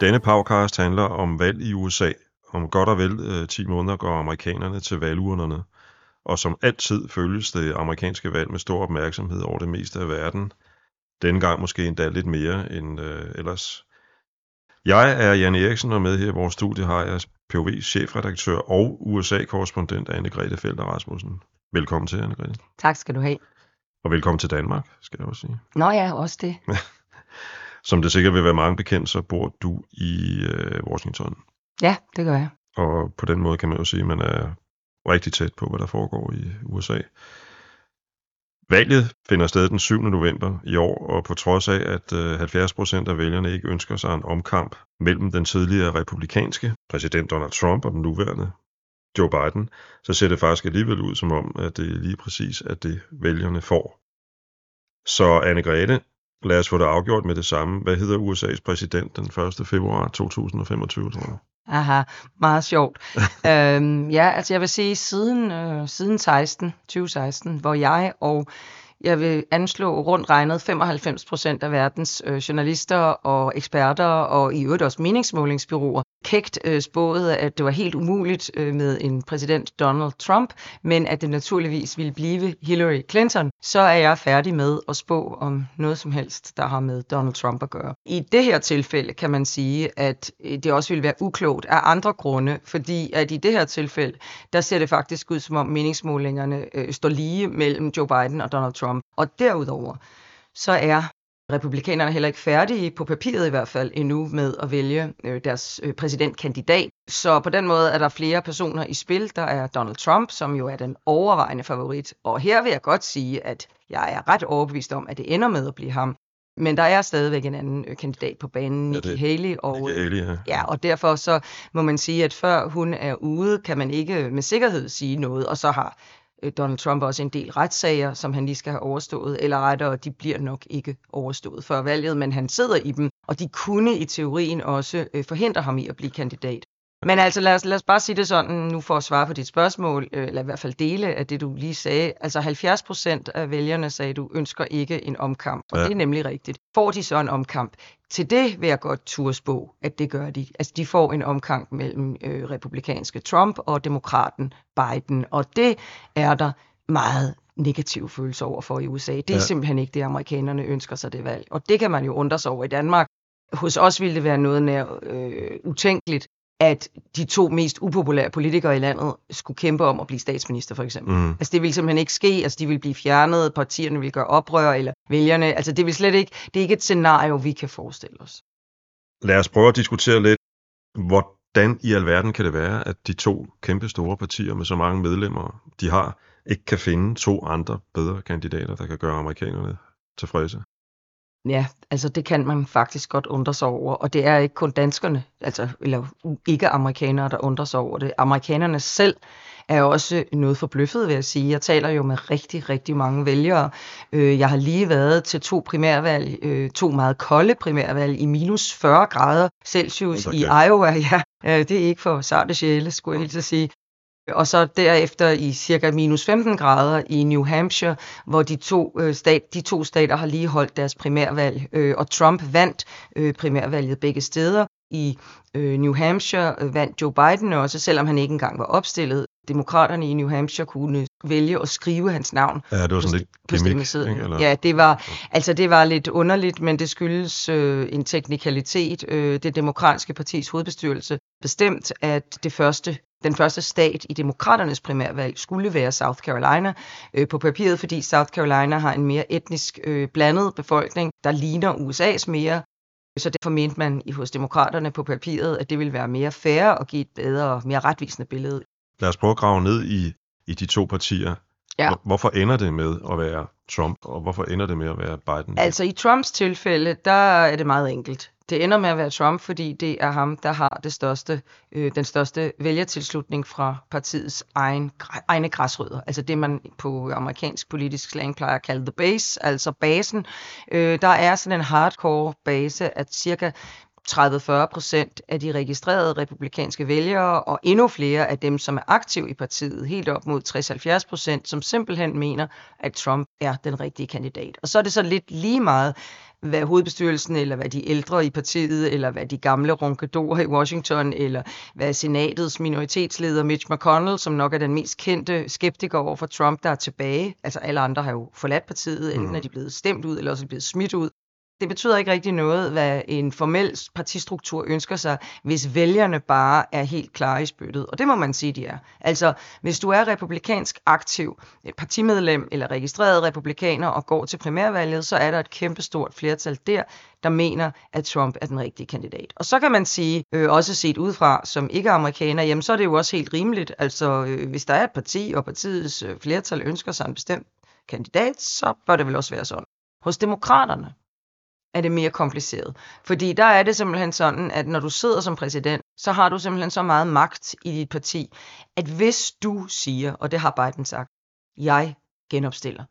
Denne podcast handler om valg i USA. Om godt og vel 10 øh, måneder går amerikanerne til valgurnerne. Og som altid følges det amerikanske valg med stor opmærksomhed over det meste af verden. Denne gang måske endda lidt mere end øh, ellers. Jeg er Jan Eriksen, og med her i vores studie har jeg POV chefredaktør og USA-korrespondent Anne-Grethe Felter Rasmussen. Velkommen til, Anne-Grethe. Tak skal du have. Og velkommen til Danmark, skal jeg også sige. Nå ja, også det. Som det sikkert vil være mange bekendt, så bor du i øh, Washington. Ja, det gør jeg. Og på den måde kan man jo sige, at man er rigtig tæt på, hvad der foregår i USA. Valget finder sted den 7. november i år, og på trods af, at 70 øh, procent af vælgerne ikke ønsker sig en omkamp mellem den tidligere republikanske præsident Donald Trump og den nuværende Joe Biden, så ser det faktisk alligevel ud som om, at det lige præcis er det, vælgerne får. Så Anne Grete, lad os få det afgjort med det samme. Hvad hedder USA's præsident den 1. februar 2025, tror jeg? Aha, meget sjovt. øhm, ja, altså jeg vil sige, siden, øh, siden 16, 2016, hvor jeg og jeg vil anslå rundt regnet 95 procent af verdens øh, journalister og eksperter og i øvrigt også meningsmålingsbyråer kægt øh, spåede, at det var helt umuligt øh, med en præsident Donald Trump, men at det naturligvis ville blive Hillary Clinton, så er jeg færdig med at spå om noget som helst, der har med Donald Trump at gøre. I det her tilfælde kan man sige, at øh, det også ville være uklogt af andre grunde, fordi at i det her tilfælde, der ser det faktisk ud som om meningsmålingerne øh, står lige mellem Joe Biden og Donald Trump. Og derudover, så er republikanerne heller ikke færdige, på papiret i hvert fald, endnu med at vælge øh, deres øh, præsidentkandidat. Så på den måde er der flere personer i spil. Der er Donald Trump, som jo er den overvejende favorit. Og her vil jeg godt sige, at jeg er ret overbevist om, at det ender med at blive ham. Men der er stadigvæk en anden øh, kandidat på banen, Nikki Haley. Og, Nikki Haley, ja. ja. og derfor så må man sige, at før hun er ude, kan man ikke med sikkerhed sige noget. Og så har Øh, Øh, Donald Trump også en del retssager, som han lige skal have overstået, eller rettere, de bliver nok ikke overstået før valget, men han sidder i dem, og de kunne i teorien også øh, forhindre ham i at blive kandidat. Men altså lad os, lad os bare sige det sådan, nu for at svare på dit spørgsmål, øh, eller i hvert fald dele af det, du lige sagde. Altså 70 procent af vælgerne sagde, du ønsker ikke en omkamp, og ja. det er nemlig rigtigt. Får de så en omkamp? Til det vil jeg godt turde spå, at det gør de. Altså de får en omkamp mellem øh, republikanske Trump og demokraten Biden, og det er der meget negative følelser over for i USA. Det er ja. simpelthen ikke det, amerikanerne ønsker sig det valg. Og det kan man jo undre sig over i Danmark. Hos os ville det være noget nær øh, utænkeligt, at de to mest upopulære politikere i landet skulle kæmpe om at blive statsminister, for eksempel. Mm. Altså, det ville simpelthen ikke ske. Altså, de ville blive fjernet, partierne ville gøre oprør, eller vælgerne. Altså, det vil slet ikke, det er ikke et scenario, vi kan forestille os. Lad os prøve at diskutere lidt, hvordan i alverden kan det være, at de to kæmpe store partier med så mange medlemmer, de har, ikke kan finde to andre bedre kandidater, der kan gøre amerikanerne tilfredse? Ja, altså det kan man faktisk godt undre sig over, og det er ikke kun danskerne, altså eller ikke amerikanere, der undrer sig over det. Amerikanerne selv er også noget forbløffet, vil jeg sige. Jeg taler jo med rigtig, rigtig mange vælgere. Øh, jeg har lige været til to primærvalg, øh, to meget kolde primærvalg i minus 40 grader Celsius i Iowa. Ja, det er ikke for sarte sjæle, skulle jeg helt sige og så derefter i cirka minus 15 grader i New Hampshire, hvor de to, øh, stat, de to stater har lige holdt deres primærvalg, øh, og Trump vandt øh, primærvalget begge steder. I øh, New Hampshire øh, vandt Joe Biden også, selvom han ikke engang var opstillet. Demokraterne i New Hampshire kunne vælge at skrive hans navn. Ja, det var sådan lidt gimmick, ikke? Eller? Ja, det var, altså det var lidt underligt, men det skyldes øh, en teknikalitet. Øh, det demokratiske partis hovedbestyrelse bestemt, at det første den første stat i demokraternes primærvalg skulle være South Carolina øh, på papiret, fordi South Carolina har en mere etnisk øh, blandet befolkning, der ligner USA's mere. Så derfor mente man i hos demokraterne på papiret, at det ville være mere fair og give et bedre, mere retvisende billede. Lad os prøve at grave ned i, i de to partier. Ja. Hvorfor ender det med at være Trump, og hvorfor ender det med at være Biden? Altså i Trumps tilfælde, der er det meget enkelt. Det ender med at være Trump, fordi det er ham, der har det største, øh, den største vælgertilslutning fra partiets egen, egne græsrødder. Altså det, man på amerikansk politisk slang plejer at kalde the base, altså basen. Øh, der er sådan en hardcore base, at cirka 30-40 procent af de registrerede republikanske vælgere, og endnu flere af dem, som er aktiv i partiet, helt op mod 60-70 procent, som simpelthen mener, at Trump er den rigtige kandidat. Og så er det så lidt lige meget, hvad hovedbestyrelsen, eller hvad de ældre i partiet, eller hvad de gamle ronkedorer i Washington, eller hvad senatets minoritetsleder Mitch McConnell, som nok er den mest kendte skeptiker over for Trump, der er tilbage. Altså alle andre har jo forladt partiet, enten er de blevet stemt ud, eller også er de blevet smidt ud. Det betyder ikke rigtig noget, hvad en formel partistruktur ønsker sig, hvis vælgerne bare er helt klare i spyttet. Og det må man sige, de er. Altså, hvis du er republikansk aktiv, partimedlem eller registreret republikaner og går til primærvalget, så er der et kæmpestort flertal der, der mener, at Trump er den rigtige kandidat. Og så kan man sige, øh, også set udefra som ikke-amerikaner, jamen så er det jo også helt rimeligt. Altså, øh, hvis der er et parti, og partiets øh, flertal ønsker sig en bestemt kandidat, så bør det vel også være sådan. Hos demokraterne, er det mere kompliceret. Fordi der er det simpelthen sådan, at når du sidder som præsident, så har du simpelthen så meget magt i dit parti, at hvis du siger, og det har Biden sagt, jeg genopstiller,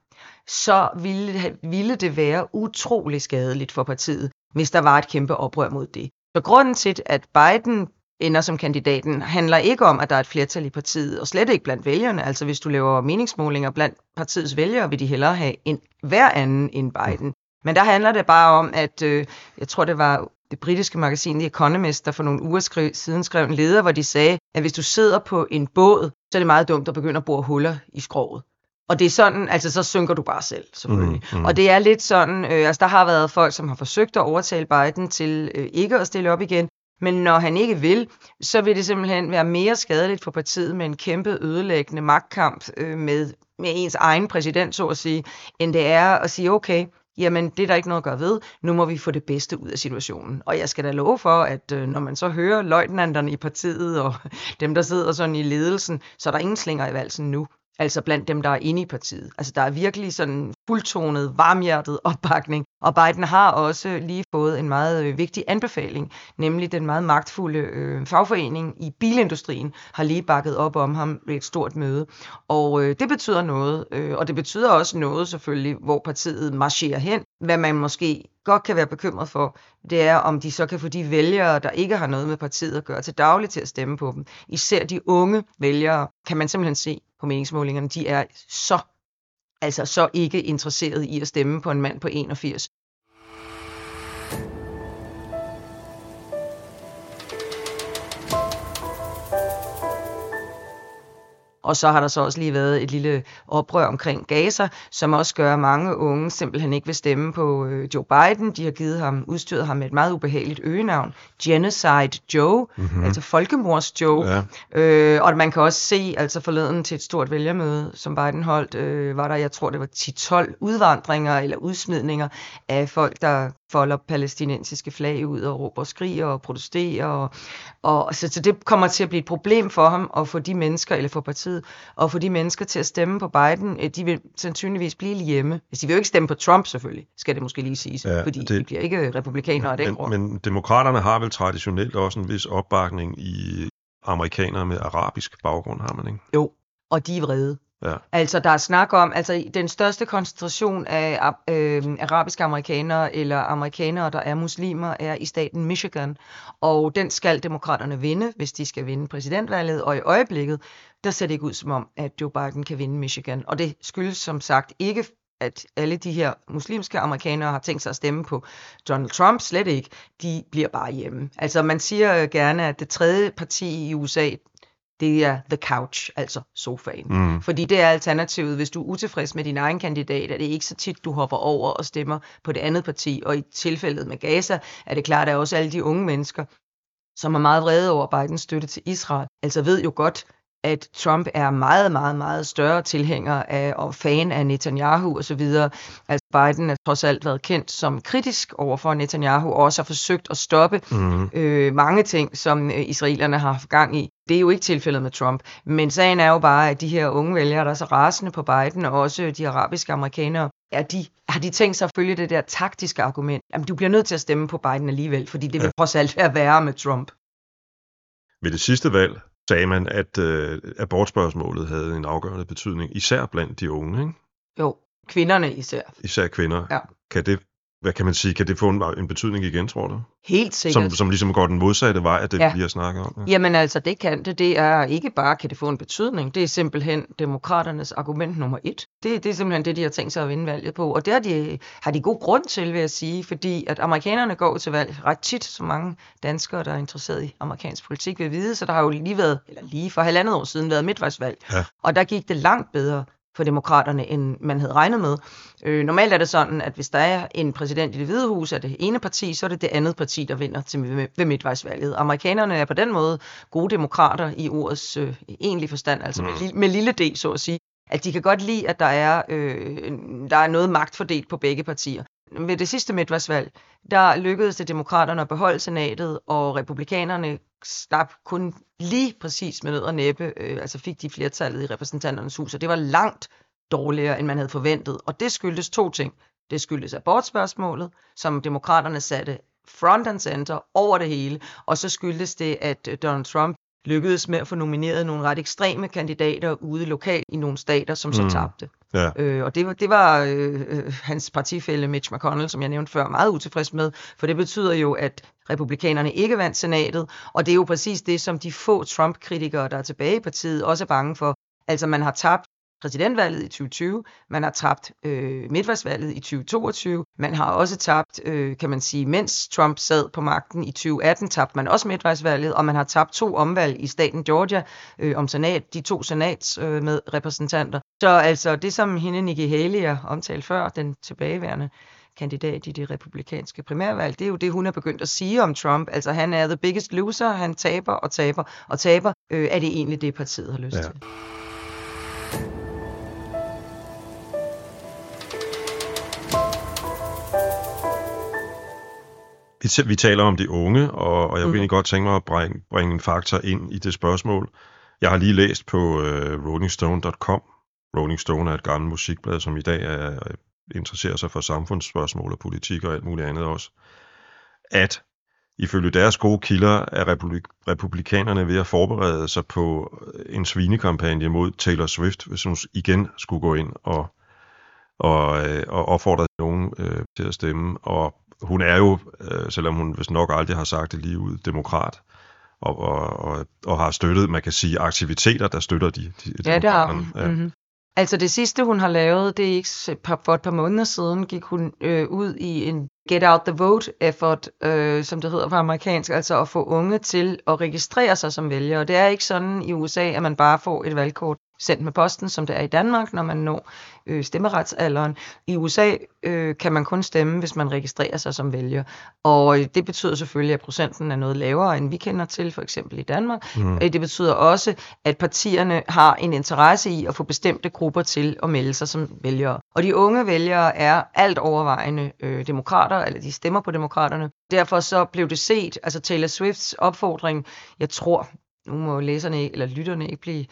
så ville, ville det være utrolig skadeligt for partiet, hvis der var et kæmpe oprør mod det. Så grunden til, at Biden ender som kandidaten, handler ikke om, at der er et flertal i partiet, og slet ikke blandt vælgerne. Altså hvis du laver meningsmålinger blandt partiets vælgere, vil de hellere have en hver anden end Biden. Men der handler det bare om, at øh, jeg tror, det var det britiske magasin The Economist, der for nogle uger skrev, siden skrev en leder, hvor de sagde, at hvis du sidder på en båd, så er det meget dumt at begynde at bore huller i skroget. Og det er sådan, altså så synker du bare selv, selvfølgelig. Mm, mm. Og det er lidt sådan, øh, altså der har været folk, som har forsøgt at overtale Biden til øh, ikke at stille op igen, men når han ikke vil, så vil det simpelthen være mere skadeligt for partiet med en kæmpe ødelæggende magtkamp øh, med, med ens egen præsident, så at sige, end det er at sige, okay, jamen det er der ikke noget at gøre ved, nu må vi få det bedste ud af situationen. Og jeg skal da love for, at øh, når man så hører løjtnanterne i partiet og dem, der sidder sådan i ledelsen, så er der ingen slinger i valsen nu altså blandt dem, der er inde i partiet. Altså der er virkelig sådan fuldtonet, varmhjertet opbakning, og Biden har også lige fået en meget øh, vigtig anbefaling, nemlig den meget magtfulde øh, fagforening i bilindustrien har lige bakket op om ham ved et stort møde. Og øh, det betyder noget, øh, og det betyder også noget selvfølgelig, hvor partiet marcherer hen. Hvad man måske godt kan være bekymret for, det er, om de så kan få de vælgere, der ikke har noget med partiet at gøre til daglig til at stemme på dem. Især de unge vælgere, kan man simpelthen se på meningsmålingerne, de er så, altså så ikke interesseret i at stemme på en mand på 81, Og så har der så også lige været et lille oprør omkring Gaza, som også gør, at mange unge simpelthen ikke vil stemme på øh, Joe Biden. De har givet ham, udstyret ham med et meget ubehageligt øgenavn, Genocide Joe, mm-hmm. altså folkemors Joe. Ja. Øh, og man kan også se, altså forleden til et stort vælgermøde, som Biden holdt, øh, var der, jeg tror det var 10-12 udvandringer eller udsmidninger af folk, der folder palæstinensiske flag ud og råber og skriger og protesterer. Og, og, så, så det kommer til at blive et problem for ham og for de mennesker, eller for partiet, og for de mennesker til at stemme på Biden. Øh, de vil sandsynligvis blive hjemme. Altså, de vil jo ikke stemme på Trump selvfølgelig, skal det måske lige siges, ja, fordi det, de bliver ikke republikanere af den men, grund. Men demokraterne har vel traditionelt også en vis opbakning i amerikanere med arabisk baggrund, har man ikke? Jo, og de er vrede. Ja. Altså, der er snak om, altså den største koncentration af øh, arabiske amerikanere eller amerikanere, der er muslimer, er i staten Michigan. Og den skal demokraterne vinde, hvis de skal vinde præsidentvalget. Og i øjeblikket, der ser det ikke ud som om, at Joe Biden kan vinde Michigan. Og det skyldes som sagt ikke at alle de her muslimske amerikanere har tænkt sig at stemme på Donald Trump, slet ikke. De bliver bare hjemme. Altså man siger øh, gerne, at det tredje parti i USA, det er the couch, altså sofaen. Mm. Fordi det er alternativet. Hvis du er utilfreds med din egen kandidat, er det ikke så tit, du hopper over og stemmer på det andet parti. Og i tilfældet med Gaza er det klart, at også alle de unge mennesker, som er meget vrede over Bidens støtte til Israel, altså ved jo godt, at Trump er meget, meget, meget større tilhænger af og fan af Netanyahu osv. Altså Biden er trods alt været kendt som kritisk over for Netanyahu, og også har forsøgt at stoppe mm. øh, mange ting, som øh, israelerne har haft gang i. Det er jo ikke tilfældet med Trump. Men sagen er jo bare, at de her unge vælgere, der er så rasende på Biden, og også de arabiske amerikanere, er de, har de tænkt sig at følge det der taktiske argument? Jamen, du bliver nødt til at stemme på Biden alligevel, fordi det vil ja. trods alt være værre med Trump. Ved det sidste valg sagde man, at øh, abortspørgsmålet havde en afgørende betydning, især blandt de unge, ikke? Jo, kvinderne især. Især kvinder. Ja. Kan det hvad kan man sige, kan det få en, en betydning igen, tror du? Helt sikkert. Som, som ligesom går den modsatte vej af det, ja. vi har snakket om. Ja. Jamen altså, det kan det. Det er ikke bare, kan det få en betydning. Det er simpelthen demokraternes argument nummer et. Det, det er simpelthen det, de har tænkt sig at vinde valget på. Og det har de, har de god grund til, vil jeg sige, fordi at amerikanerne går til valg ret tit, så mange danskere, der er interesseret i amerikansk politik, vil vide. Så der har jo lige været, eller lige for halvandet år siden, været midtvejsvalg. Ja. Og der gik det langt bedre for demokraterne, end man havde regnet med. Øh, normalt er det sådan, at hvis der er en præsident i det hvide hus af det ene parti, så er det det andet parti, der vinder til, ved, midtvejsvalget. Amerikanerne er på den måde gode demokrater i ordets øh, egentlige forstand, altså mm. med, med lille d, så at sige at de kan godt lide, at der er, øh, der er noget magtfordelt på begge partier. Ved det sidste midtvejsvalg, der lykkedes det demokraterne at beholde senatet, og republikanerne slap kun lige præcis med nød og næppe, øh, altså fik de flertallet i repræsentanternes hus, og det var langt dårligere, end man havde forventet. Og det skyldtes to ting. Det skyldtes abortspørgsmålet, som demokraterne satte front and center over det hele, og så skyldtes det, at øh, Donald Trump lykkedes med at få nomineret nogle ret ekstreme kandidater ude lokalt i nogle stater, som så mm. tabte. Ja. Øh, og det var, det var øh, øh, hans partifælle Mitch McConnell, som jeg nævnte før, meget utilfreds med, for det betyder jo, at republikanerne ikke vandt senatet, og det er jo præcis det, som de få Trump-kritikere, der er tilbage i partiet, også er bange for. Altså man har tabt præsidentvalget i 2020, man har tabt øh, midtvejsvalget i 2022, man har også tabt, øh, kan man sige, mens Trump sad på magten i 2018, tabte man også midtvejsvalget, og man har tabt to omvalg i staten Georgia øh, om senat, de to senats øh, med repræsentanter. Så altså det, som hende Nikki Haley har omtalt før, den tilbageværende kandidat i det republikanske primærvalg, det er jo det, hun er begyndt at sige om Trump. Altså han er the biggest loser, han taber og taber og taber. Øh, er det egentlig det, partiet har lyst ja. til? Vi, vi taler om de unge, og, og jeg vil mm. godt tænke mig at bringe, bringe en faktor ind i det spørgsmål. Jeg har lige læst på uh, rollingstone.com. Rolling Stone er et gammelt musikblad, som i dag er, interesserer sig for samfundsspørgsmål og politik og alt muligt andet også, at ifølge deres gode kilder er republik republikanerne ved at forberede sig på en svinekampagne mod Taylor Swift, hvis hun igen skulle gå ind og, og, øh, og opfordre nogen øh, til at stemme. Og hun er jo, øh, selvom hun vist nok aldrig har sagt det lige ud, demokrat, og, og, og, og har støttet, man kan sige, aktiviteter, der støtter de, de Ja, det har hun. Ja. Mm-hmm. Altså det sidste, hun har lavet, det er ikke for et par måneder siden, gik hun øh, ud i en Get Out the Vote effort, øh, som det hedder på amerikansk, altså at få unge til at registrere sig som vælgere. Det er ikke sådan i USA, at man bare får et valgkort sendt med posten, som det er i Danmark, når man når øh, stemmeretsalderen. I USA øh, kan man kun stemme, hvis man registrerer sig som vælger. Og øh, det betyder selvfølgelig, at procenten er noget lavere, end vi kender til, for eksempel i Danmark. Mm. Øh, det betyder også, at partierne har en interesse i at få bestemte grupper til at melde sig som vælgere. Og de unge vælgere er alt overvejende øh, demokrater, eller de stemmer på demokraterne. Derfor så blev det set, altså Taylor Swifts opfordring, jeg tror, nu må læserne eller lytterne ikke blive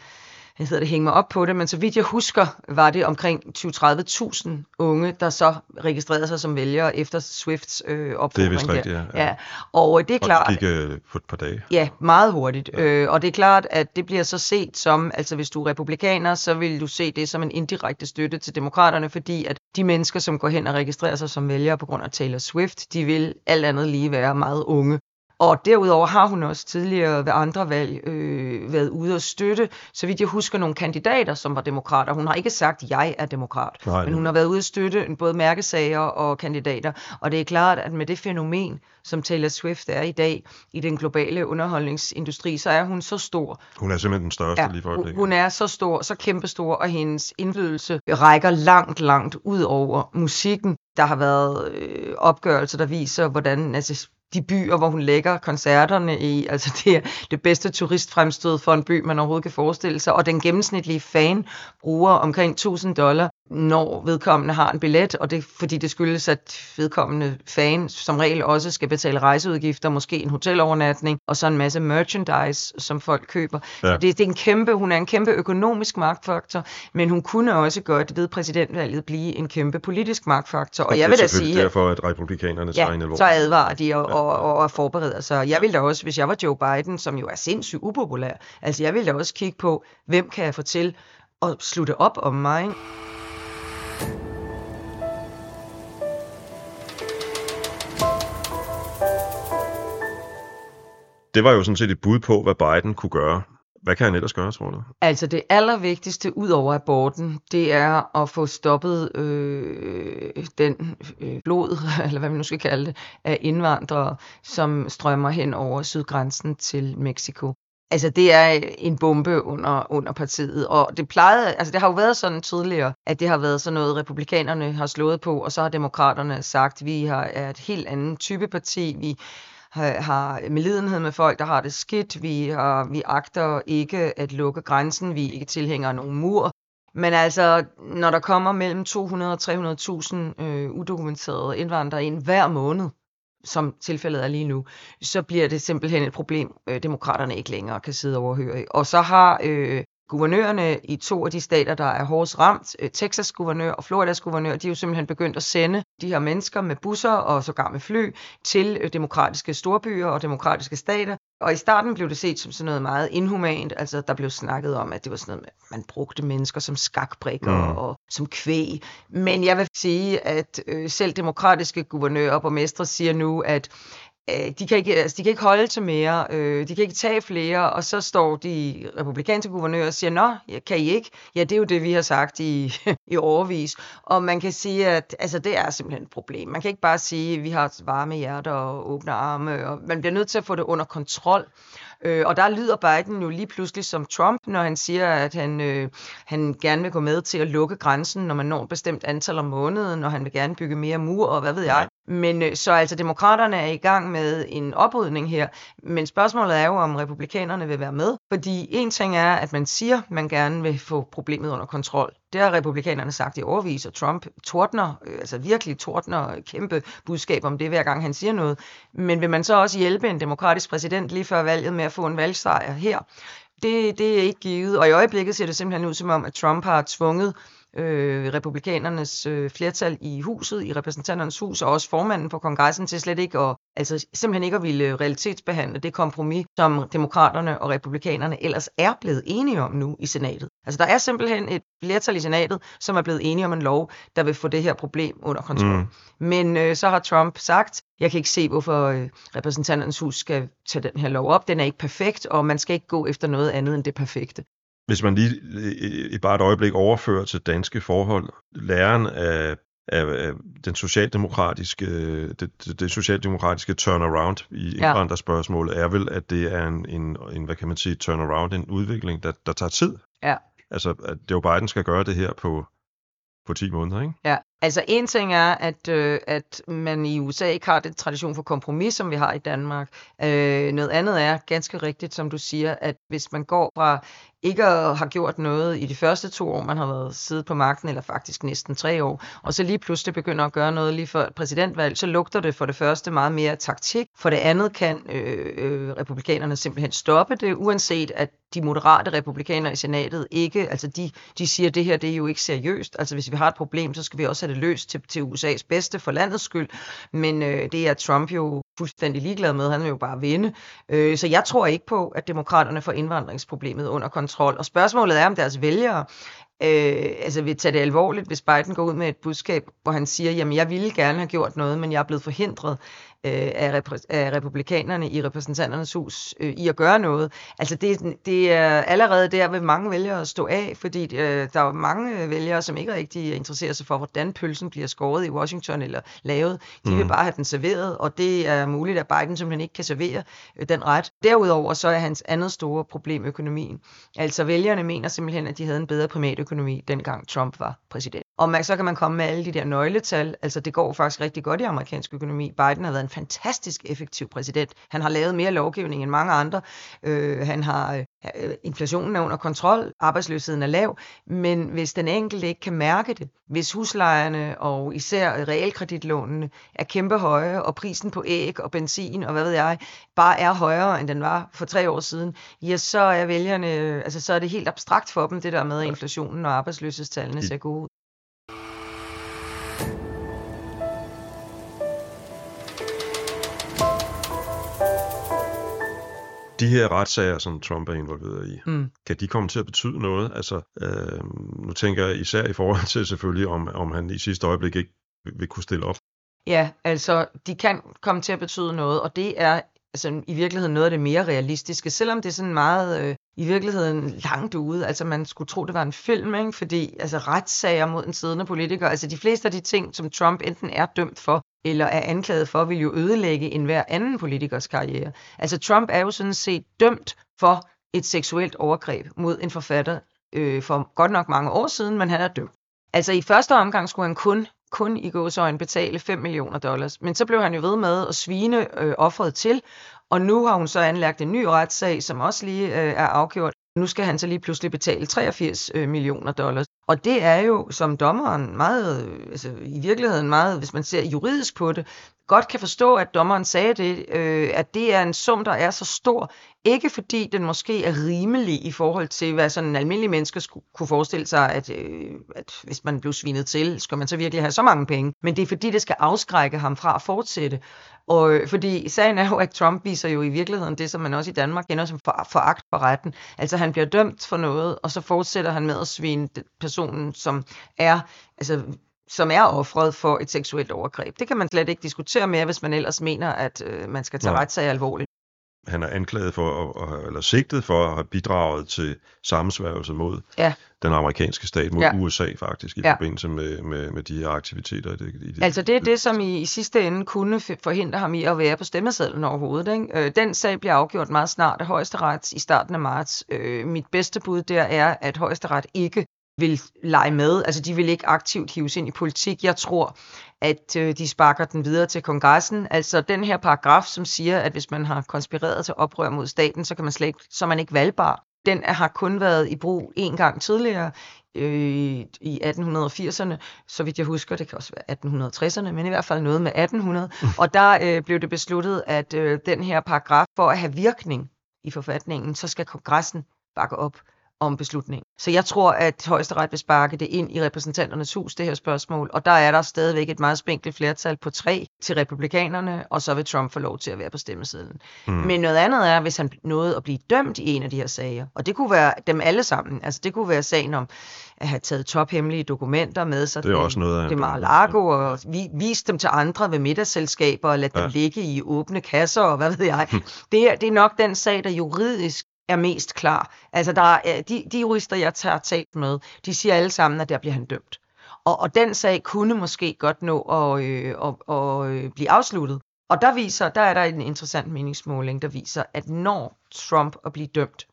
hvad hedder det, hænge mig op på det, men så vidt jeg husker, var det omkring 20-30.000 unge, der så registrerede sig som vælgere efter Swifts øh, opfordring. Det er vist rigtigt, ja. ja. Og øh, det er klart... Og det gik øh, på et par dage. Ja, meget hurtigt. Ja. Øh, og det er klart, at det bliver så set som, altså hvis du er republikaner, så vil du se det som en indirekte støtte til demokraterne, fordi at de mennesker, som går hen og registrerer sig som vælgere på grund af Taylor Swift, de vil alt andet lige være meget unge. Og derudover har hun også tidligere ved andre valg øh, været ude og støtte, så vidt jeg husker, nogle kandidater, som var demokrater. Hun har ikke sagt, at jeg er demokrat, Nej, men hun har været ude at støtte både mærkesager og kandidater. Og det er klart, at med det fænomen, som Taylor Swift er i dag i den globale underholdningsindustri, så er hun så stor. Hun er simpelthen den største ja, lige for øjeblikket. Hun er så stor, så kæmpestor, og hendes indflydelse rækker langt, langt ud over musikken. Der har været øh, opgørelser, der viser, hvordan altså, de byer, hvor hun lægger koncerterne i. Altså det er det bedste turistfremstød for en by, man overhovedet kan forestille sig. Og den gennemsnitlige fan bruger omkring 1000 dollar, når vedkommende har en billet. Og det fordi det skyldes, at vedkommende fan som regel også skal betale rejseudgifter, måske en hotelovernatning, og så en masse merchandise, som folk køber. Ja. Det, det er en kæmpe, hun er en kæmpe økonomisk magtfaktor, men hun kunne også godt ved præsidentvalget blive en kæmpe politisk magtfaktor. Og, og jeg vil da sige... derfor, at republikanerne ja, en så advarer de og, og, og, og forbereder sig. Jeg ville da også, hvis jeg var Joe Biden, som jo er sindssygt upopulær, altså jeg ville da også kigge på, hvem kan jeg få til at slutte op om mig. Det var jo sådan set et bud på, hvad Biden kunne gøre. Hvad kan han ellers gøre, tror du? Altså det allervigtigste ud over aborten, det er at få stoppet øh, den øh, blod, eller hvad man nu skal kalde det, af indvandrere, som strømmer hen over sydgrænsen til Mexico. Altså det er øh, en bombe under, under partiet, og det plejede, altså det har jo været sådan tidligere, at det har været sådan noget, republikanerne har slået på, og så har demokraterne sagt, at vi har, er et helt andet type parti, vi har medlidenhed med folk, der har det skidt. Vi, har, vi agter ikke at lukke grænsen. Vi ikke tilhænger nogen mur. Men altså, når der kommer mellem 200 og 300.000 øh, udokumenterede indvandrere ind hver måned, som tilfældet er lige nu, så bliver det simpelthen et problem, øh, demokraterne ikke længere kan sidde overhøre. Og så har øh, guvernørerne i to af de stater, der er hårdest ramt, øh, Texas guvernør og Floridas guvernør, de er jo simpelthen begyndt at sende de her mennesker med busser og sågar med fly til øh, demokratiske storbyer og demokratiske stater. Og i starten blev det set som sådan noget meget inhumant, altså der blev snakket om, at det var sådan noget, man brugte mennesker som skakbrikker mm. og som kvæg. Men jeg vil sige, at øh, selv demokratiske guvernører og borgmestre siger nu, at Øh, de kan, ikke, altså, de kan ikke holde til mere, øh, de kan ikke tage flere, og så står de republikanske guvernører og siger, nå, kan I ikke? Ja, det er jo det, vi har sagt i, i overvis. Og man kan sige, at altså, det er simpelthen et problem. Man kan ikke bare sige, at vi har varme hjerter og åbne arme, og man bliver nødt til at få det under kontrol. Øh, og der lyder Biden jo lige pludselig som Trump, når han siger, at han, øh, han gerne vil gå med til at lukke grænsen, når man når et bestemt antal om måneden, og han vil gerne bygge mere mur, og hvad ved jeg. Men øh, så altså, demokraterne er i gang med en oprydning her, men spørgsmålet er jo, om republikanerne vil være med. Fordi en ting er, at man siger, at man gerne vil få problemet under kontrol. Det har republikanerne sagt i overvis, og Trump tordner, øh, altså virkelig tordner øh, kæmpe budskab om det, hver gang han siger noget. Men vil man så også hjælpe en demokratisk præsident lige før valget med at få en valgsejr her? Det, det er ikke givet, og i øjeblikket ser det simpelthen ud som om, at Trump har tvunget øh, republikanernes øh, flertal i huset, i repræsentanternes hus, og også formanden for kongressen til slet ikke at, altså simpelthen ikke at ville realitetsbehandle det kompromis, som demokraterne og republikanerne ellers er blevet enige om nu i senatet. Altså der er simpelthen et flertal i senatet, som er blevet enige om en lov, der vil få det her problem under kontrol. Mm. Men øh, så har Trump sagt, jeg kan ikke se, hvorfor øh, repræsentanternes hus skal tage den her lov op. Den er ikke perfekt, og man skal ikke gå efter noget andet end det perfekte. Hvis man lige i bare et øjeblik overfører til danske forhold, læren af, af, af den socialdemokratiske, det, det socialdemokratiske turnaround i ja. er vel, at det er en, en, en, hvad kan man sige, turnaround, en udvikling, der, der tager tid. Ja. Altså, at Joe Biden skal gøre det her på, på 10 måneder, ikke? Ja, altså en ting er, at, øh, at man i USA ikke har den tradition for kompromis, som vi har i Danmark. Øh, noget andet er ganske rigtigt, som du siger, at hvis man går fra ikke at have gjort noget i de første to år, man har været siddet på magten, eller faktisk næsten tre år, og så lige pludselig begynder at gøre noget lige før et præsidentvalg, så lugter det for det første meget mere taktik. For det andet kan øh, øh, republikanerne simpelthen stoppe det, uanset at de moderate republikanere i senatet ikke, altså de, de siger, at det her det er jo ikke seriøst. Altså hvis vi har et problem, så skal vi også sætte det til, til USA's bedste for landets skyld. Men øh, det er Trump jo fuldstændig ligeglad med. Han vil jo bare vinde. Øh, så jeg tror ikke på, at demokraterne får indvandringsproblemet under kontrol. Og spørgsmålet er, om deres vælgere øh, altså vil tage det alvorligt, hvis Biden går ud med et budskab, hvor han siger, jamen jeg ville gerne have gjort noget, men jeg er blevet forhindret øh, af, repræ- af republikanerne i repræsentanternes hus øh, i at gøre noget. Altså det, det er allerede der, vil mange vælgere stå af, fordi øh, der er mange vælgere, som ikke rigtig interesserer sig for, hvordan pølsen bliver skåret i Washington eller lavet. De mm. vil bare have den serveret, og det er muligt, at Biden simpelthen ikke kan servere øh, den ret. Derudover så er hans andet store problem økonomien. Altså vælgerne mener simpelthen, at de havde en bedre privatøkonomi, dengang Trump var præsident. Og man, så kan man komme med alle de der nøgletal. Altså det går faktisk rigtig godt i amerikansk økonomi. Biden har været en fantastisk effektiv præsident. Han har lavet mere lovgivning end mange andre. Øh, han har øh, inflationen er under kontrol, arbejdsløsheden er lav, men hvis den enkelte ikke kan mærke det, hvis huslejerne og især realkreditlånene er kæmpe høje, og prisen på æg og benzin og hvad ved jeg, bare er højere end den var for tre år siden, ja, så er vælgerne, altså så er det helt abstrakt for dem, det der med, at inflationen og arbejdsløshedstallene ser gode ud. de her retssager, som Trump er involveret i, mm. kan de komme til at betyde noget? Altså, øh, nu tænker jeg især i forhold til selvfølgelig, om, om han i sidste øjeblik ikke vil kunne stille op. Ja, altså, de kan komme til at betyde noget, og det er altså i virkeligheden noget af det mere realistiske, selvom det er sådan meget øh, i virkeligheden langt ude. Altså man skulle tro, det var en film, ikke? fordi altså retssager mod en siddende politiker, altså de fleste af de ting, som Trump enten er dømt for, eller er anklaget for, vil jo ødelægge enhver anden politikers karriere. Altså Trump er jo sådan set dømt for et seksuelt overgreb mod en forfatter øh, for godt nok mange år siden, men han er dømt. Altså i første omgang skulle han kun kun i gåsøjne betale 5 millioner dollars. Men så blev han jo ved med at svine øh, offret til, og nu har hun så anlagt en ny retssag, som også lige øh, er afgjort. Nu skal han så lige pludselig betale 83 øh, millioner dollars. Og det er jo, som dommeren meget, øh, altså i virkeligheden meget, hvis man ser juridisk på det, godt kan forstå, at dommeren sagde det, øh, at det er en sum, der er så stor, ikke fordi den måske er rimelig i forhold til, hvad sådan en almindelig menneske skulle, kunne forestille sig, at, øh, at hvis man blev svinet til, skal man så virkelig have så mange penge. Men det er fordi, det skal afskrække ham fra at fortsætte. Og øh, fordi sagen er jo, at Trump viser jo i virkeligheden det, som man også i Danmark kender som for, foragt for retten. Altså han bliver dømt for noget, og så fortsætter han med at svine personen, som er altså som er offret for et seksuelt overgreb. Det kan man slet ikke diskutere mere, hvis man ellers mener, at øh, man skal tage Nej. retssag alvorligt. Han er anklaget for, at, eller sigtet for at have bidraget til sammensværgelse mod ja. den amerikanske stat, mod ja. USA faktisk, i ja. forbindelse med, med, med de her aktiviteter. I det, i det, altså det er det, som i, i sidste ende kunne forhindre ham i at være på stemmesedlen overhovedet. Ikke? Øh, den sag bliver afgjort meget snart af højesteret i starten af marts. Øh, mit bedste bud der er, at højesteret ikke vil lege med. Altså, de vil ikke aktivt hives ind i politik. Jeg tror, at øh, de sparker den videre til kongressen. Altså, den her paragraf, som siger, at hvis man har konspireret til oprør mod staten, så kan man slet ikke, så er man ikke valgbar. Den har kun været i brug en gang tidligere øh, i 1880'erne, så vidt jeg husker, det kan også være 1860'erne, men i hvert fald noget med 1800. Og der øh, blev det besluttet, at øh, den her paragraf, for at have virkning i forfatningen, så skal kongressen bakke op om beslutningen. Så jeg tror, at højesteret vil sparke det ind i repræsentanternes hus, det her spørgsmål, og der er der stadigvæk et meget spinkelt flertal på tre til republikanerne, og så vil Trump få lov til at være på stemmesedlen. Mm. Men noget andet er, hvis han nåede at blive dømt i en af de her sager, og det kunne være dem alle sammen, altså det kunne være sagen om at have taget tophemmelige dokumenter med sig det er også noget af det Mar-a-Lago, og vi, vist dem til andre ved middagsselskaber, og lade ja. dem ligge i åbne kasser, og hvad ved jeg. det, er, det er nok den sag, der juridisk er mest klar. Altså, der er, øh, de, de jurister, jeg tager talt med, de siger alle sammen, at der bliver han dømt. Og, og den sag kunne måske godt nå at, øh, at, at øh, blive afsluttet. Og der viser, der er der en interessant meningsmåling, der viser, at når Trump at blive dømt,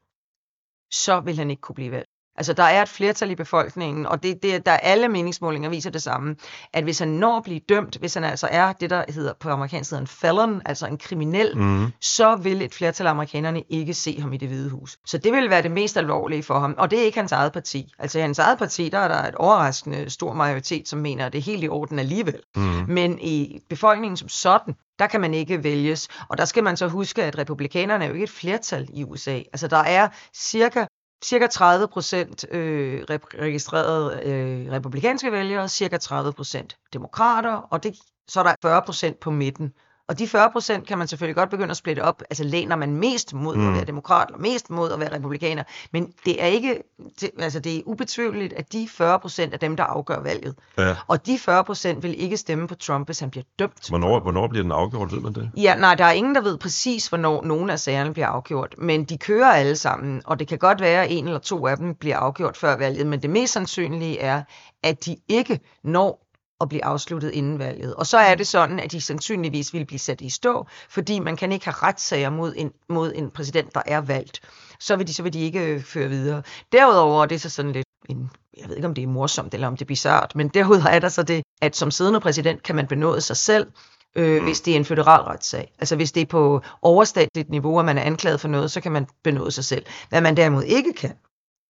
så vil han ikke kunne blive valgt. Altså, der er et flertal i befolkningen, og det, det, der er alle meningsmålinger viser det samme, at hvis han når at blive dømt, hvis han altså er det, der hedder på amerikansk side en felon, altså en kriminel, mm. så vil et flertal af amerikanerne ikke se ham i det hvide hus. Så det vil være det mest alvorlige for ham, og det er ikke hans eget parti. Altså i hans eget parti, der er der et overraskende stor majoritet, som mener, at det er helt i orden alligevel. Mm. Men i befolkningen som sådan, der kan man ikke vælges. Og der skal man så huske, at republikanerne er jo ikke et flertal i USA. Altså der er cirka cirka 30 procent øh, registrerede øh, republikanske vælgere, cirka 30 procent demokrater, og det, så er der 40 procent på midten. Og de 40 procent kan man selvfølgelig godt begynde at splitte op. Altså læner man mest mod mm. at være demokrat, eller mest mod at være republikaner. Men det er ikke, det, altså det er ubetvivligt, at de 40 procent er dem, der afgør valget. Ja. Og de 40 procent vil ikke stemme på Trump, hvis han bliver dømt. Hvornår, hvornår bliver den afgjort, ved man det? Ja, nej, der er ingen, der ved præcis, hvornår nogle af sagerne bliver afgjort. Men de kører alle sammen, og det kan godt være, at en eller to af dem bliver afgjort før valget. Men det mest sandsynlige er, at de ikke når at blive afsluttet inden valget. Og så er det sådan, at de sandsynligvis vil blive sat i stå, fordi man kan ikke have retssager mod en, mod en præsident, der er valgt. Så vil de, så vil de ikke øh, føre videre. Derudover er det så sådan lidt en, jeg ved ikke om det er morsomt eller om det er bizart, men derudover er der så det, at som siddende præsident kan man benåde sig selv, øh, hvis det er en federal retssag. Altså hvis det er på overstatligt niveau, at man er anklaget for noget, så kan man benåde sig selv. Hvad man derimod ikke kan,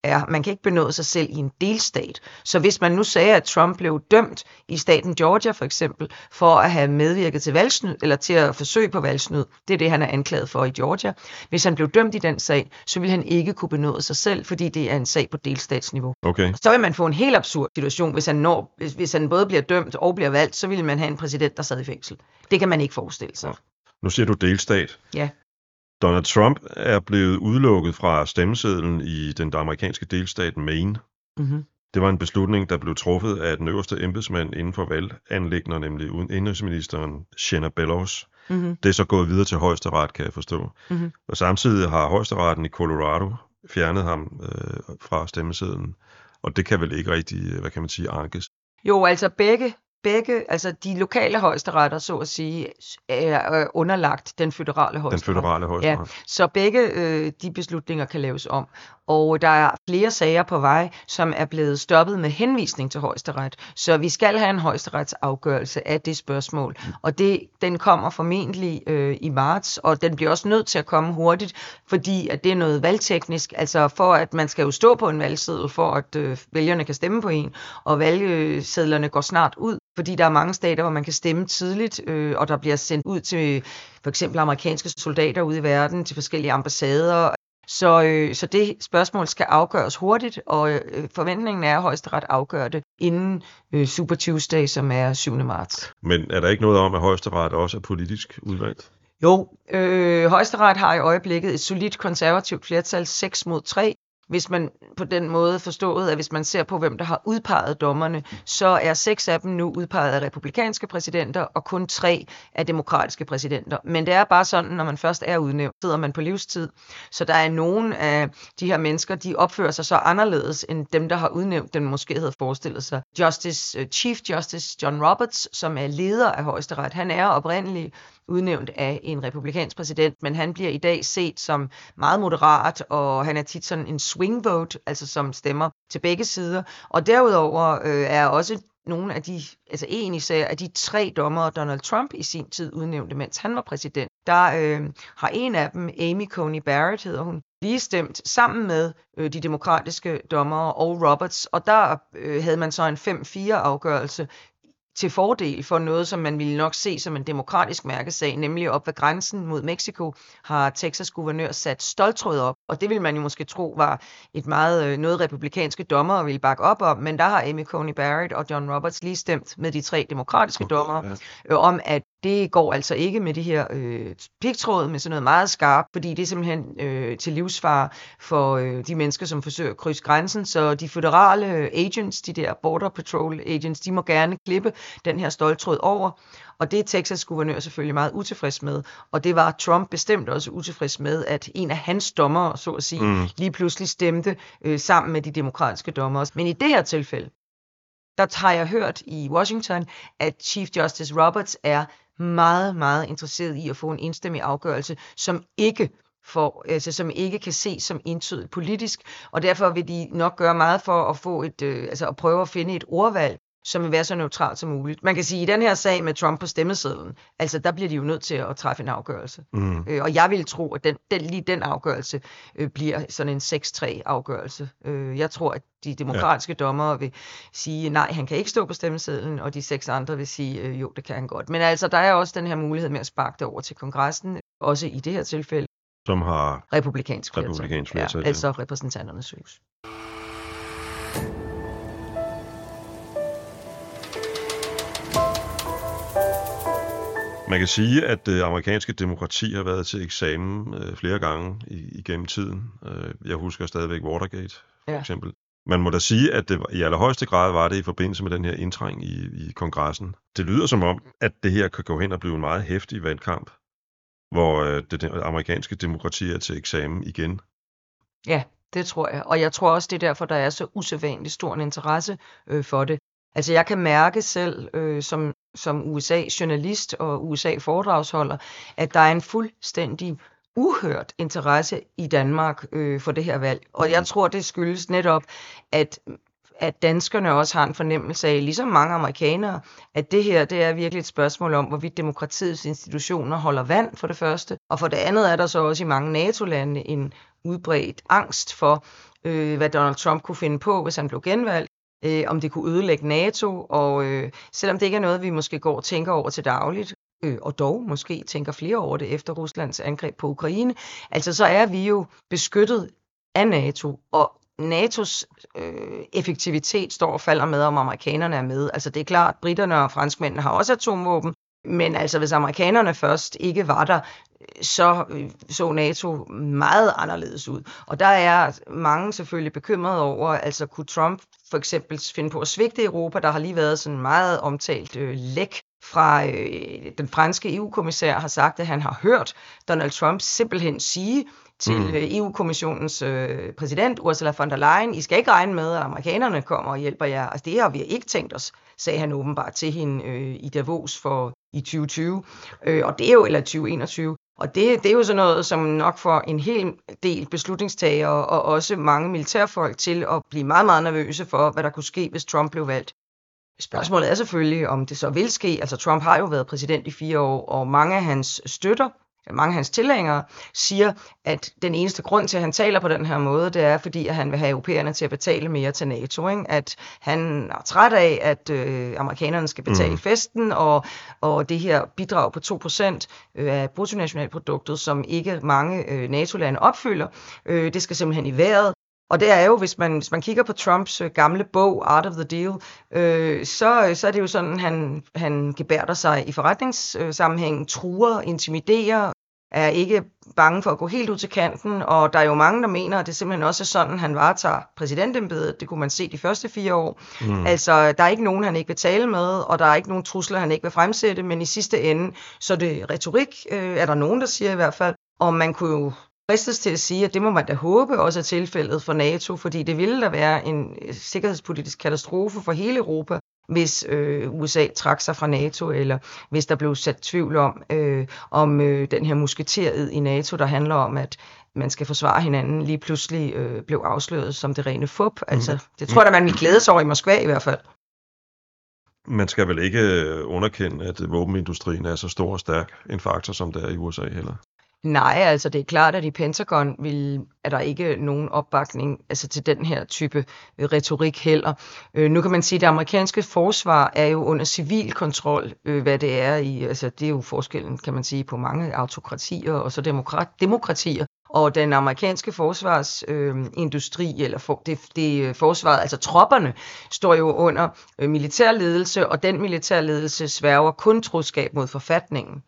er, man kan ikke benåde sig selv i en delstat. Så hvis man nu sagde, at Trump blev dømt i staten Georgia for eksempel, for at have medvirket til valgsnyd, eller til at forsøge på valgsnyd, det er det, han er anklaget for i Georgia. Hvis han blev dømt i den sag, så vil han ikke kunne benåde sig selv, fordi det er en sag på delstatsniveau. Okay. Så vil man få en helt absurd situation, hvis han, når, hvis, hvis han både bliver dømt og bliver valgt, så vil man have en præsident, der sad i fængsel. Det kan man ikke forestille sig. Nu siger du delstat. Ja. Donald Trump er blevet udelukket fra stemmesedlen i den amerikanske delstat Maine. Mm-hmm. Det var en beslutning, der blev truffet af den øverste embedsmand inden for valganlægner, nemlig indrigsministeren Shenna Bellows. Mm-hmm. Det er så gået videre til højesteret, kan jeg forstå. Mm-hmm. Og samtidig har højesteretten i Colorado fjernet ham øh, fra stemmesedlen. Og det kan vel ikke rigtig, hvad kan man sige, ankes. Jo, altså begge begge, altså de lokale højesteretter, så at sige, er underlagt den føderale højesteret. Den føderale højesteret. Ja, så begge øh, de beslutninger kan laves om. Og der er flere sager på vej, som er blevet stoppet med henvisning til højesteret. Så vi skal have en højesteretsafgørelse af det spørgsmål. Og det, den kommer formentlig øh, i marts, og den bliver også nødt til at komme hurtigt, fordi at det er noget valgteknisk. Altså for at man skal jo stå på en valgseddel, for at øh, vælgerne kan stemme på en, og valgsedlerne går snart ud fordi der er mange stater, hvor man kan stemme tidligt, øh, og der bliver sendt ud til for eksempel amerikanske soldater ude i verden, til forskellige ambassader. Så, øh, så det spørgsmål skal afgøres hurtigt, og øh, forventningen er, at højesteret afgør det inden øh, Super Tuesday, som er 7. marts. Men er der ikke noget om, at højesteret også er politisk udvalgt? Jo, øh, højesteret har i øjeblikket et solidt konservativt flertal, 6 mod 3, hvis man på den måde forstået, at hvis man ser på, hvem der har udpeget dommerne, så er seks af dem nu udpeget af republikanske præsidenter, og kun tre af demokratiske præsidenter. Men det er bare sådan, når man først er udnævnt, sidder man på livstid. Så der er nogen af de her mennesker, de opfører sig så anderledes, end dem, der har udnævnt dem, måske havde forestillet sig. Justice, øh, Chief Justice John Roberts, som er leder af højesteret, han er oprindelig udnævnt af en republikansk præsident, men han bliver i dag set som meget moderat, og han er tit sådan en swing vote, altså som stemmer til begge sider. Og derudover øh, er også nogle af de, altså en især af de tre dommere, Donald Trump i sin tid udnævnte, mens han var præsident, der øh, har en af dem, Amy Coney Barrett hedder hun, lige stemt sammen med øh, de demokratiske dommere og Roberts, og der øh, havde man så en 5-4 afgørelse til fordel for noget, som man ville nok se som en demokratisk mærkesag, nemlig op ved grænsen mod Mexico, har Texas guvernør sat stoltråd op, og det vil man jo måske tro var et meget øh, noget republikanske dommer ville bakke op om, men der har Amy Coney Barrett og John Roberts lige stemt med de tre demokratiske okay, dommere ja. øh, om, at det går altså ikke med det her øh, pigtråd, med sådan noget meget skarpt, fordi det er simpelthen øh, til livsfar for øh, de mennesker, som forsøger at krydse grænsen. Så de føderale agents, de der Border Patrol agents, de må gerne klippe den her stoltråd over. Og det er Texas guvernør selvfølgelig meget utilfreds med. Og det var Trump bestemt også utilfreds med, at en af hans dommer, så at sige, mm. lige pludselig stemte øh, sammen med de demokratiske dommere. Men i det her tilfælde, der har jeg hørt i Washington, at Chief Justice Roberts er meget, meget interesseret i at få en enstemmig afgørelse, som ikke for, altså, som ikke kan ses som entydigt politisk, og derfor vil de nok gøre meget for at få et, øh, altså at prøve at finde et ordvalg, som vil være så neutralt som muligt. Man kan sige, at i den her sag med Trump på stemmesedlen, altså der bliver de jo nødt til at træffe en afgørelse. Mm. Øh, og jeg vil tro, at den, den, lige den afgørelse øh, bliver sådan en 6-3 afgørelse. Øh, jeg tror, at de demokratiske ja. dommere vil sige, nej, han kan ikke stå på stemmesedlen, og de seks andre vil sige, øh, jo, det kan han godt. Men altså, der er også den her mulighed med at sparke det over til kongressen, også i det her tilfælde. Som har republikansk flertal. Republikansk flertal ja, altså repræsentanternes hus. Man kan sige, at det amerikanske demokrati har været til eksamen øh, flere gange i, igennem tiden. Øh, jeg husker stadigvæk Watergate, for ja. eksempel. Man må da sige, at det i allerhøjeste grad var det i forbindelse med den her indtræng i, i kongressen. Det lyder som om, at det her kan gå hen og blive en meget hæftig valgkamp, hvor øh, det, det amerikanske demokrati er til eksamen igen. Ja, det tror jeg. Og jeg tror også, det er derfor, der er så usædvanligt stor en interesse øh, for det. Altså jeg kan mærke selv øh, som, som USA-journalist og USA-foredragsholder, at der er en fuldstændig uhørt interesse i Danmark øh, for det her valg. Og jeg tror, det skyldes netop, at at danskerne også har en fornemmelse af, ligesom mange amerikanere, at det her det er virkelig et spørgsmål om, hvorvidt demokratiets institutioner holder vand for det første, og for det andet er der så også i mange NATO-lande en udbredt angst for, øh, hvad Donald Trump kunne finde på, hvis han blev genvalgt, øh, om det kunne ødelægge NATO, og øh, selvom det ikke er noget, vi måske går og tænker over til dagligt, øh, og dog måske tænker flere over det efter Ruslands angreb på Ukraine, altså så er vi jo beskyttet af NATO, og NATO's øh, effektivitet står og falder med, om amerikanerne er med. Altså det er klart, britterne og franskmændene har også atomvåben, men altså hvis amerikanerne først ikke var der, så øh, så NATO meget anderledes ud. Og der er mange selvfølgelig bekymrede over, altså kunne Trump for eksempel finde på at svigte Europa. Der har lige været sådan meget omtalt øh, læk fra øh, den franske EU-kommissær har sagt, at han har hørt Donald Trump simpelthen sige til mm. Øh, EU-kommissionens øh, præsident Ursula von der Leyen, I skal ikke regne med, at amerikanerne kommer og hjælper jer. Altså det har vi ikke tænkt os, sagde han åbenbart til hende øh, i Davos for i 2020, øh, og det er jo, eller 2021. Og det, det er jo sådan noget, som nok får en hel del beslutningstagere og også mange militærfolk til at blive meget, meget nervøse for, hvad der kunne ske, hvis Trump blev valgt. Spørgsmålet er selvfølgelig, om det så vil ske. Altså Trump har jo været præsident i fire år, og mange af hans støtter mange af hans tilhængere siger, at den eneste grund til, at han taler på den her måde, det er, fordi at han vil have europæerne til at betale mere til NATO. Ikke? At han er træt af, at øh, amerikanerne skal betale mm. festen, og, og det her bidrag på 2% øh, af bruttonationalproduktet, som ikke mange øh, NATO-lande opfylder, øh, det skal simpelthen i vejret. Og det er jo, hvis man, hvis man kigger på Trumps øh, gamle bog, Art of the Deal, øh, så, så er det jo sådan, han, han gebærder sig i forretningssammenhæng, truer, intimiderer, er ikke bange for at gå helt ud til kanten, og der er jo mange, der mener, at det simpelthen også er sådan, han varetager præsidentembedet. Det kunne man se de første fire år. Mm. Altså, der er ikke nogen, han ikke vil tale med, og der er ikke nogen trusler, han ikke vil fremsætte, men i sidste ende, så er det retorik, øh, er der nogen, der siger i hvert fald, og man kunne jo fristes til at sige, at det må man da håbe også er tilfældet for NATO, fordi det ville da være en sikkerhedspolitisk katastrofe for hele Europa, hvis øh, USA trak sig fra NATO, eller hvis der blev sat tvivl om, øh, om øh, den her musketered i NATO, der handler om, at man skal forsvare hinanden, lige pludselig øh, blev afsløret som det rene fup. Altså, mm. det tror jeg, man vil glæde sig over i Moskva i hvert fald. Man skal vel ikke øh, underkende, at våbenindustrien er så stor og stærk en faktor, som det er i USA heller? Nej, altså det er klart, at i Pentagon vil, er der ikke nogen opbakning altså til den her type øh, retorik heller. Øh, nu kan man sige, at det amerikanske forsvar er jo under civil kontrol, øh, hvad det er i. Altså det er jo forskellen, kan man sige, på mange autokratier og så demokrat, demokratier. Og den amerikanske forsvarsindustri, øh, eller for, det, det øh, forsvaret, altså tropperne, står jo under øh, militærledelse, og den militærledelse sværger kun troskab mod forfatningen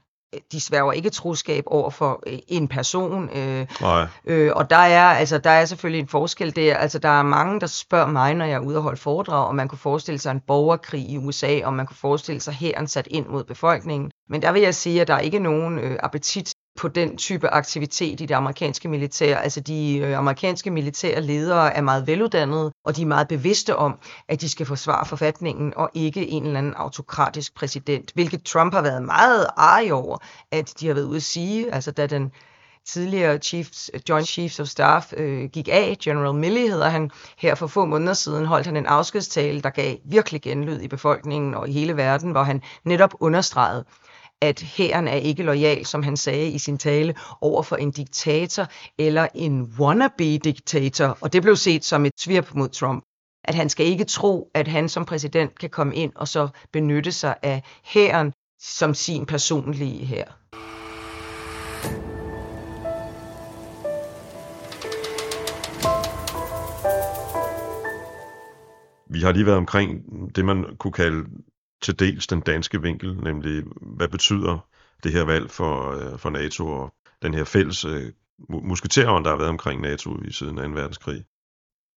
de sværger ikke troskab over for øh, en person. Øh, Nej. Øh, og der er, altså, der er selvfølgelig en forskel der. Altså, der er mange, der spørger mig, når jeg er ude og holde foredrag, om man kunne forestille sig en borgerkrig i USA, om man kunne forestille sig hæren sat ind mod befolkningen. Men der vil jeg sige, at der er ikke nogen øh, appetit på den type aktivitet i det amerikanske militær. Altså de øh, amerikanske militære ledere er meget veluddannede, og de er meget bevidste om, at de skal forsvare forfatningen og ikke en eller anden autokratisk præsident, hvilket Trump har været meget arg over, at de har været ude at sige, altså da den tidligere Chiefs, Joint Chiefs of Staff øh, gik af, General Milley hedder han, her for få måneder siden holdt han en afskedstale, der gav virkelig genlyd i befolkningen og i hele verden, hvor han netop understregede, at hæren er ikke lojal, som han sagde i sin tale, over for en diktator eller en wannabe-diktator, og det blev set som et svirp mod Trump at han skal ikke tro, at han som præsident kan komme ind og så benytte sig af hæren som sin personlige hær. Vi har lige været omkring det, man kunne kalde til dels den danske vinkel, nemlig hvad betyder det her valg for, øh, for NATO og den her fælles øh, musketerånd, der har været omkring NATO i siden 2. verdenskrig.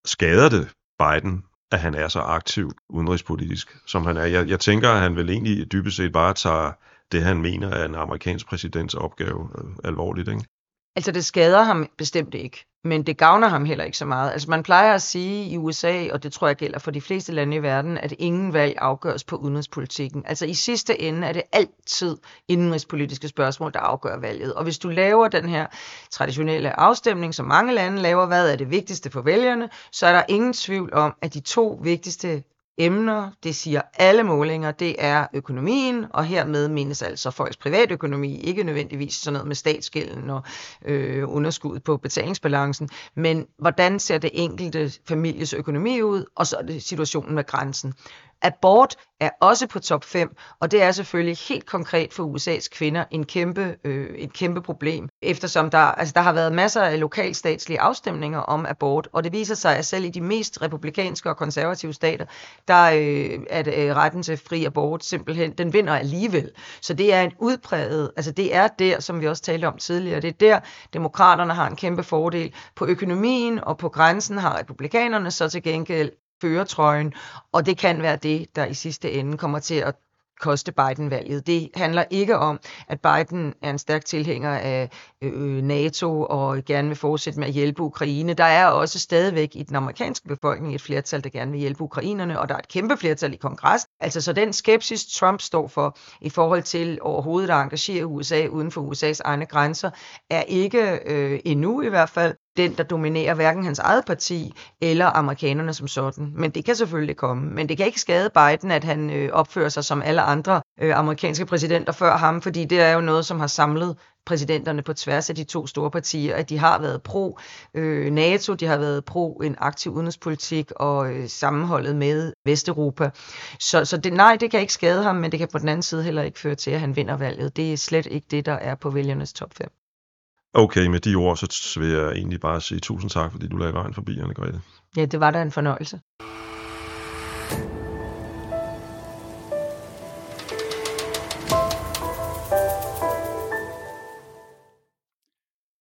Skader det Biden, at han er så aktiv udenrigspolitisk, som han er? Jeg, jeg tænker, at han vel egentlig dybest set bare tager det, han mener er en amerikansk præsidents opgave øh, alvorligt, ikke? Altså det skader ham bestemt ikke, men det gavner ham heller ikke så meget. Altså man plejer at sige i USA, og det tror jeg gælder for de fleste lande i verden, at ingen valg afgøres på udenrigspolitikken. Altså i sidste ende er det altid indenrigspolitiske spørgsmål, der afgør valget. Og hvis du laver den her traditionelle afstemning, som mange lande laver, hvad er det vigtigste for vælgerne, så er der ingen tvivl om, at de to vigtigste emner, det siger alle målinger, det er økonomien, og hermed menes altså folks privatøkonomi, ikke nødvendigvis sådan noget med statsgælden og øh, underskud på betalingsbalancen, men hvordan ser det enkelte families økonomi ud, og så er det situationen med grænsen. Abort er også på top 5, og det er selvfølgelig helt konkret for USA's kvinder en kæmpe, øh, et kæmpe problem, eftersom der, altså der har været masser af lokalstatslige afstemninger om abort, og det viser sig, at selv i de mest republikanske og konservative stater, der øh, er øh, retten til fri abort simpelthen, den vinder alligevel. Så det er en udpræget, altså det er der, som vi også talte om tidligere, det er der, demokraterne har en kæmpe fordel. På økonomien og på grænsen har republikanerne så til gengæld føretrøjen, og det kan være det, der i sidste ende kommer til at koste Biden-valget. Det handler ikke om, at Biden er en stærk tilhænger af øh, øh, NATO og gerne vil fortsætte med at hjælpe Ukraine. Der er også stadigvæk i den amerikanske befolkning et flertal, der gerne vil hjælpe ukrainerne, og der er et kæmpe flertal i kongressen. Altså så den skepsis, Trump står for i forhold til overhovedet at engagere USA uden for USA's egne grænser, er ikke øh, endnu i hvert fald den, der dominerer hverken hans eget parti eller amerikanerne som sådan. Men det kan selvfølgelig komme. Men det kan ikke skade Biden, at han øh, opfører sig som alle andre øh, amerikanske præsidenter før ham, fordi det er jo noget, som har samlet præsidenterne på tværs af de to store partier, at de har været pro øh, NATO, de har været pro en aktiv udenrigspolitik og øh, sammenholdet med Vesteuropa. Så, så det, nej, det kan ikke skade ham, men det kan på den anden side heller ikke føre til, at han vinder valget. Det er slet ikke det, der er på vælgernes top 5. Okay, med de ord, så vil jeg egentlig bare sige tusind tak, fordi du lagde vejen forbi, Anne-Grethe. Ja, det var da en fornøjelse.